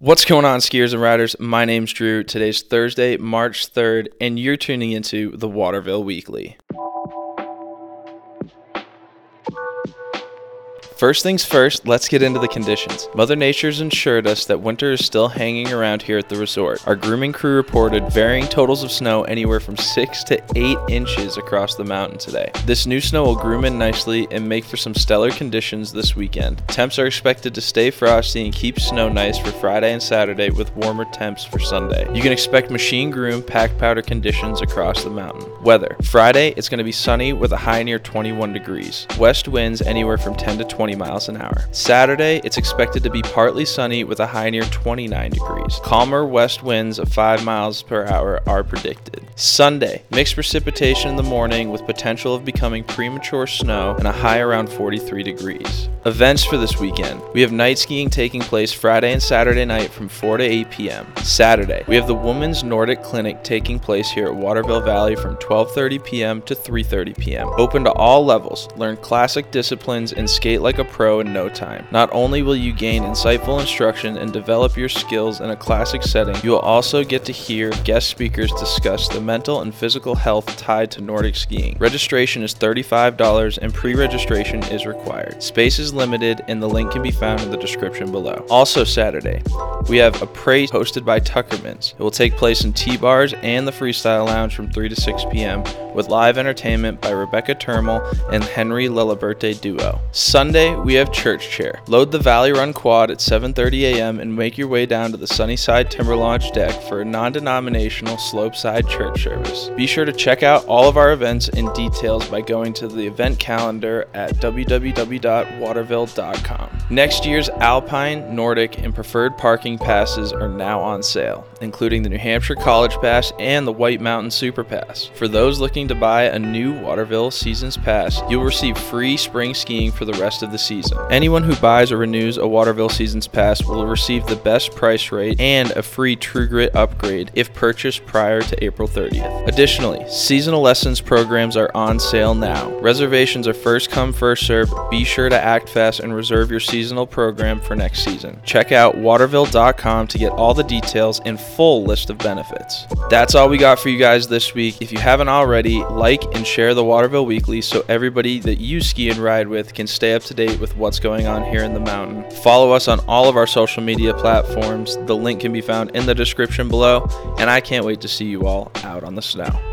What's going on, skiers and riders? My name's Drew. Today's Thursday, March 3rd, and you're tuning into the Waterville Weekly. First things first, let's get into the conditions. Mother Nature's ensured us that winter is still hanging around here at the resort. Our grooming crew reported varying totals of snow anywhere from 6 to 8 inches across the mountain today. This new snow will groom in nicely and make for some stellar conditions this weekend. Temps are expected to stay frosty and keep snow nice for Friday and Saturday with warmer temps for Sunday. You can expect machine groom pack powder conditions across the mountain. Weather Friday, it's going to be sunny with a high near 21 degrees. West winds anywhere from 10 to 20 20 miles an hour. Saturday, it's expected to be partly sunny with a high near 29 degrees. Calmer west winds of 5 miles per hour are predicted. Sunday, mixed precipitation in the morning with potential of becoming premature snow and a high around 43 degrees. Events for this weekend. We have night skiing taking place Friday and Saturday night from 4 to 8 p.m. Saturday, we have the Women's Nordic Clinic taking place here at Waterville Valley from 12:30 p.m. to 3:30 p.m. Open to all levels. Learn classic disciplines and skate like a pro in no time. Not only will you gain insightful instruction and develop your skills in a classic setting, you will also get to hear guest speakers discuss the mental and physical health tied to Nordic skiing. Registration is $35 and pre-registration is required. Space is limited and the link can be found in the description below. Also Saturday, we have après hosted by Tuckermans. It will take place in T-Bars and the Freestyle Lounge from 3 to 6 p.m. with live entertainment by Rebecca Termal and Henry Liliberte Duo. Sunday, we have Church Chair. Load the Valley Run quad at 7:30 a.m. and make your way down to the Sunnyside Timber Launch deck for a non-denominational slopeside church service. Be sure to check out all of our events and details by going to the event calendar at www.waterville.com. Next year's Alpine, Nordic, and preferred parking passes are now on sale, including the New Hampshire College Pass and the White Mountain Super Pass. For those looking to buy a new Waterville Seasons Pass, you'll receive free spring skiing for the rest of the season. Anyone who buys or renews a Waterville Seasons Pass will receive the best price rate and a free True Grit upgrade if purchased prior to April 30th. Additionally, seasonal lessons programs are on sale now. Reservations are first come, first served. Be sure to act fast and reserve your seasonal program for next season. Check out waterville.com to get all the details and full list of benefits. That's all we got for you guys this week. If you haven't already, like and share the Waterville Weekly so everybody that you ski and ride with can stay up to date with what's going on here in the mountain. Follow us on all of our social media platforms. The link can be found in the description below, and I can't wait to see you all out on the snow.